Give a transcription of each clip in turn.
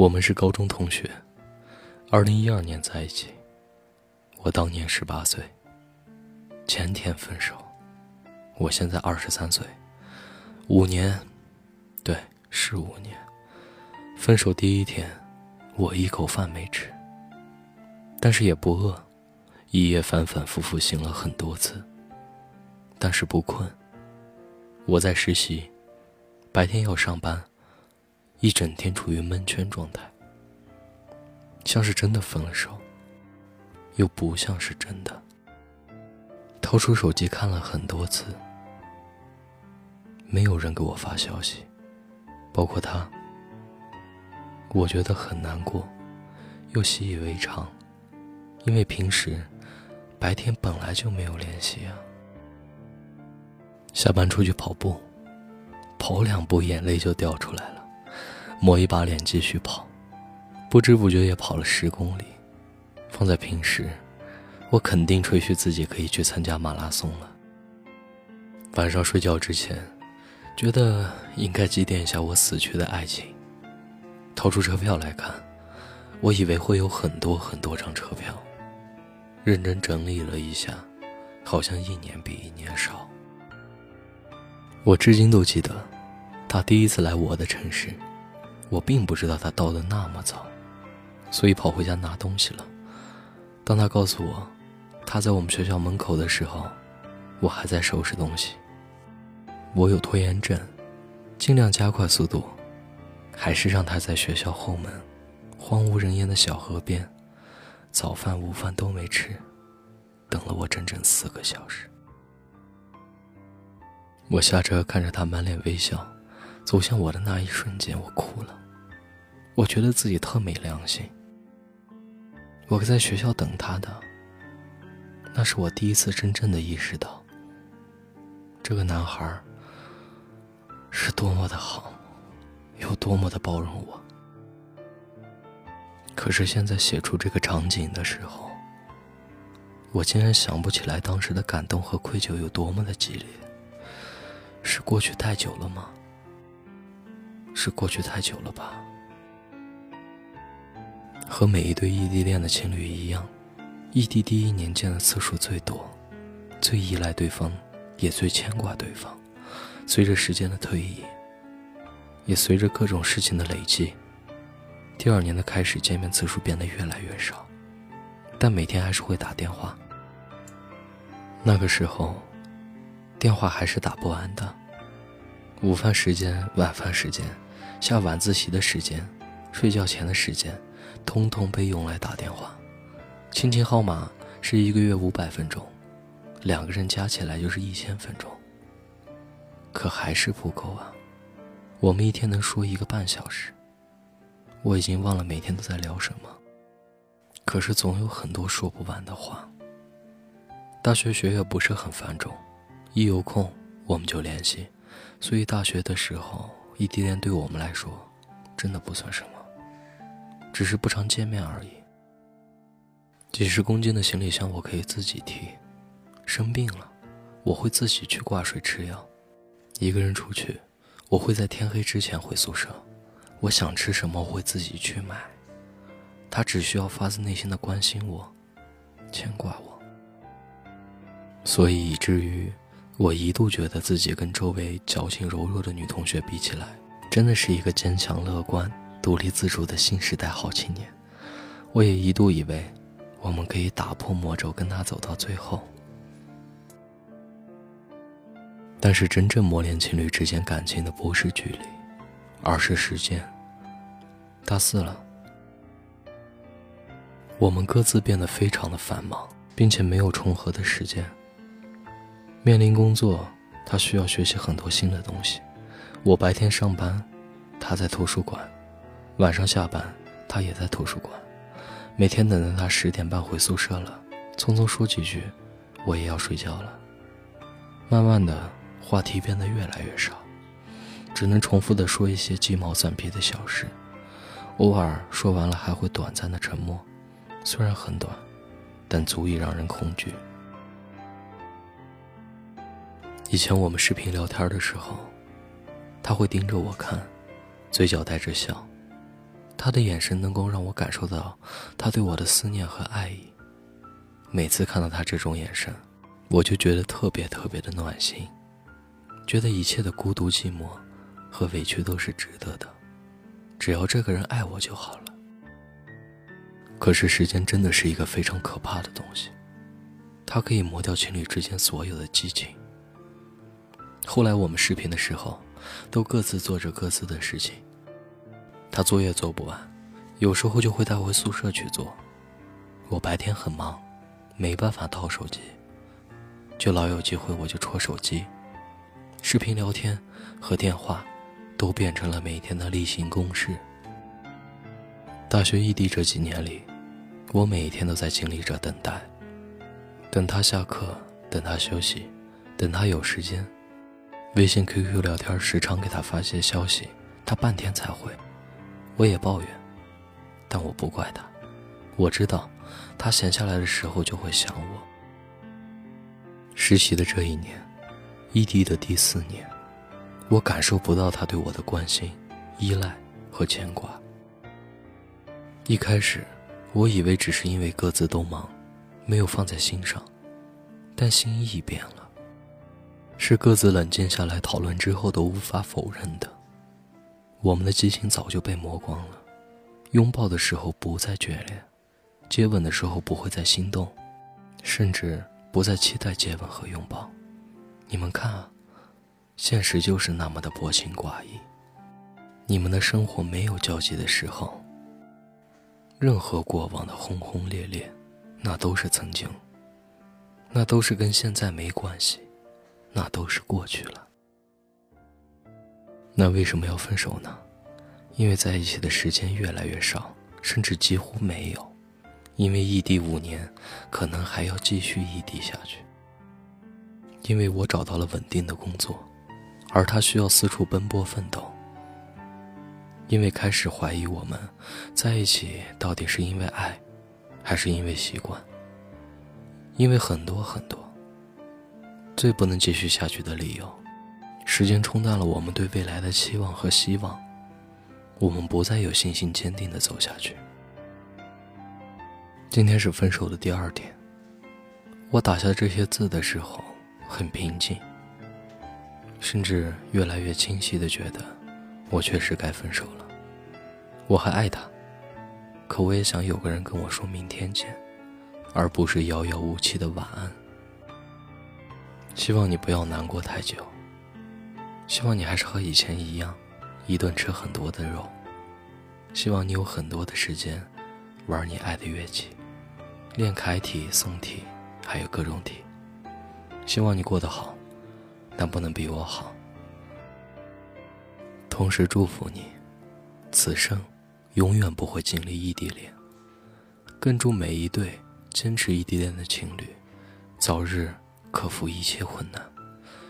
我们是高中同学，二零一二年在一起。我当年十八岁，前天分手。我现在二十三岁，五年，对，是五年。分手第一天，我一口饭没吃，但是也不饿，一夜反反复复醒了很多次，但是不困。我在实习，白天要上班。一整天处于蒙圈状态，像是真的分了手，又不像是真的。掏出手机看了很多次，没有人给我发消息，包括他。我觉得很难过，又习以为常，因为平时白天本来就没有联系啊。下班出去跑步，跑两步眼泪就掉出来了。抹一把脸继续跑，不知不觉也跑了十公里。放在平时，我肯定吹嘘自己可以去参加马拉松了。晚上睡觉之前，觉得应该祭奠一下我死去的爱情。掏出车票来看，我以为会有很多很多张车票。认真整理了一下，好像一年比一年少。我至今都记得，他第一次来我的城市。我并不知道他到的那么早，所以跑回家拿东西了。当他告诉我他在我们学校门口的时候，我还在收拾东西。我有拖延症，尽量加快速度，还是让他在学校后门荒无人烟的小河边，早饭午饭都没吃，等了我整整四个小时。我下车看着他满脸微笑，走向我的那一瞬间，我哭了。我觉得自己特没良心。我在学校等他的，那是我第一次真正的意识到，这个男孩是多么的好，有多么的包容我。可是现在写出这个场景的时候，我竟然想不起来当时的感动和愧疚有多么的激烈。是过去太久了吗？是过去太久了吧？和每一对异地恋的情侣一样，异地第一年见的次数最多，最依赖对方，也最牵挂对方。随着时间的推移，也随着各种事情的累积，第二年的开始见面次数变得越来越少，但每天还是会打电话。那个时候，电话还是打不完的。午饭时间、晚饭时间、下晚自习的时间、睡觉前的时间。通通被用来打电话，亲情号码是一个月五百分钟，两个人加起来就是一千分钟。可还是不够啊！我们一天能说一个半小时，我已经忘了每天都在聊什么。可是总有很多说不完的话。大学学业不是很繁重，一有空我们就联系，所以大学的时候异地恋对我们来说，真的不算什么。只是不常见面而已。几十公斤的行李箱我可以自己提，生病了，我会自己去挂水吃药。一个人出去，我会在天黑之前回宿舍。我想吃什么，会自己去买。他只需要发自内心的关心我，牵挂我。所以以至于我一度觉得自己跟周围矫情柔弱的女同学比起来，真的是一个坚强乐观。独立自主的新时代好青年，我也一度以为，我们可以打破魔咒，跟他走到最后。但是真正磨练情侣之间感情的不是距离，而是时间。大四了，我们各自变得非常的繁忙，并且没有重合的时间。面临工作，他需要学习很多新的东西，我白天上班，他在图书馆。晚上下班，他也在图书馆。每天等到他十点半回宿舍了，匆匆说几句，我也要睡觉了。慢慢的，话题变得越来越少，只能重复的说一些鸡毛蒜皮的小事。偶尔说完了，还会短暂的沉默，虽然很短，但足以让人恐惧。以前我们视频聊天的时候，他会盯着我看，嘴角带着笑。他的眼神能够让我感受到他对我的思念和爱意。每次看到他这种眼神，我就觉得特别特别的暖心，觉得一切的孤独、寂寞和委屈都是值得的，只要这个人爱我就好了。可是时间真的是一个非常可怕的东西，它可以磨掉情侣之间所有的激情。后来我们视频的时候，都各自做着各自的事情。他作业做不完，有时候就会带回宿舍去做。我白天很忙，没办法掏手机，就老有机会我就戳手机，视频聊天和电话，都变成了每天的例行公事。大学异地这几年里，我每一天都在经历着等待，等他下课，等他休息，等他有时间。微信、QQ 聊天时常给他发些消息，他半天才回。我也抱怨，但我不怪他。我知道，他闲下来的时候就会想我。实习的这一年，异地的第四年，我感受不到他对我的关心、依赖和牵挂。一开始，我以为只是因为各自都忙，没有放在心上，但心意变了，是各自冷静下来讨论之后都无法否认的。我们的激情早就被磨光了，拥抱的时候不再眷恋，接吻的时候不会再心动，甚至不再期待接吻和拥抱。你们看，现实就是那么的薄情寡义。你们的生活没有交集的时候，任何过往的轰轰烈烈，那都是曾经，那都是跟现在没关系，那都是过去了。那为什么要分手呢？因为在一起的时间越来越少，甚至几乎没有。因为异地五年，可能还要继续异地下去。因为我找到了稳定的工作，而他需要四处奔波奋斗。因为开始怀疑我们在一起到底是因为爱，还是因为习惯。因为很多很多，最不能继续下去的理由。时间冲淡了我们对未来的期望和希望，我们不再有信心坚定的走下去。今天是分手的第二天，我打下这些字的时候很平静，甚至越来越清晰的觉得，我确实该分手了。我还爱他，可我也想有个人跟我说明天见，而不是遥遥无期的晚安。希望你不要难过太久。希望你还是和以前一样，一顿吃很多的肉。希望你有很多的时间，玩你爱的乐器，练楷体、宋体，还有各种体。希望你过得好，但不能比我好。同时祝福你，此生永远不会经历异地恋。更祝每一对坚持异地恋的情侣，早日克服一切困难，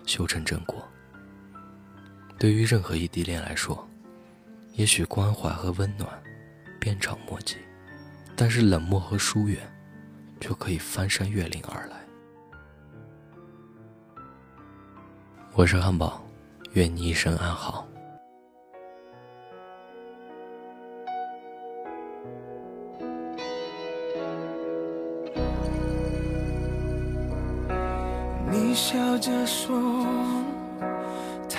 修成正果。对于任何异地恋来说，也许关怀和温暖鞭长莫及，但是冷漠和疏远却可以翻山越岭而来。我是汉堡，愿你一生安好。你笑着说。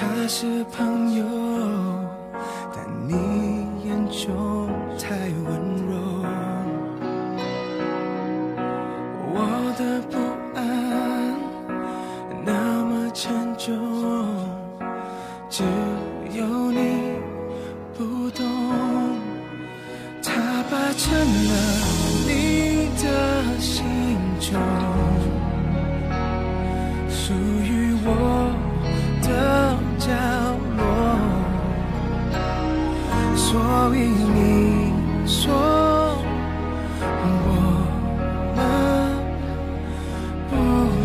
他是朋友，但你眼中太温柔。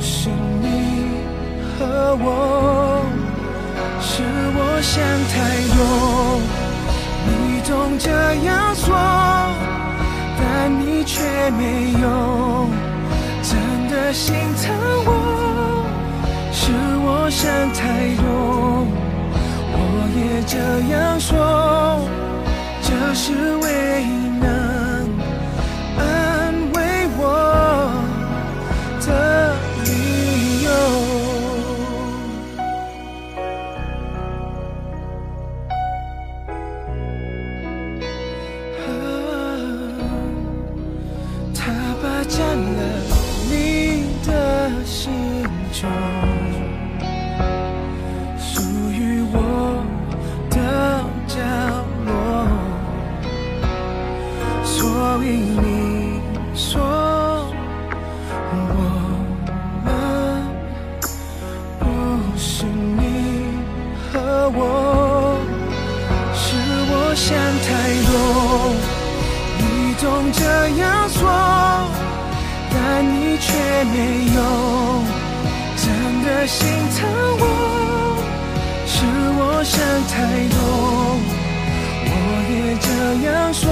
是你和我，是我想太多。你总这样说，但你却没有真的心疼我，是我想太多。我也这样说，中，属于我的角落。所以你说我们不是你和我，是我想太多。你总这样说，但你却没有真的心疼我，是我想太多。我也这样说，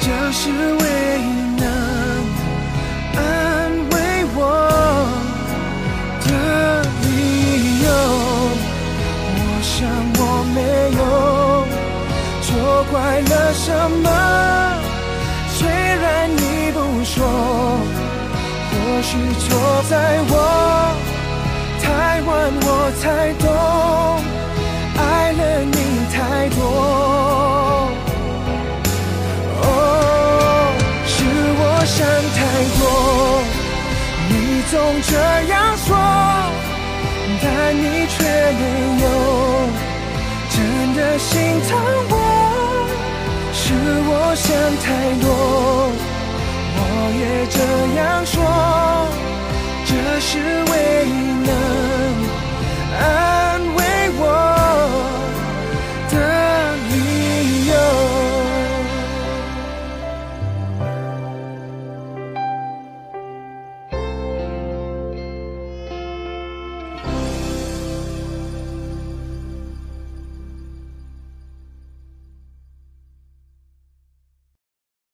这是唯一能安慰我的理由。我想我没有错怪了什么，或许错在我太晚，我才懂。爱了你太多，哦，是我想太多。你总这样说，但你却没有真的心疼我。是我想太多，也这样说，这是唯一能。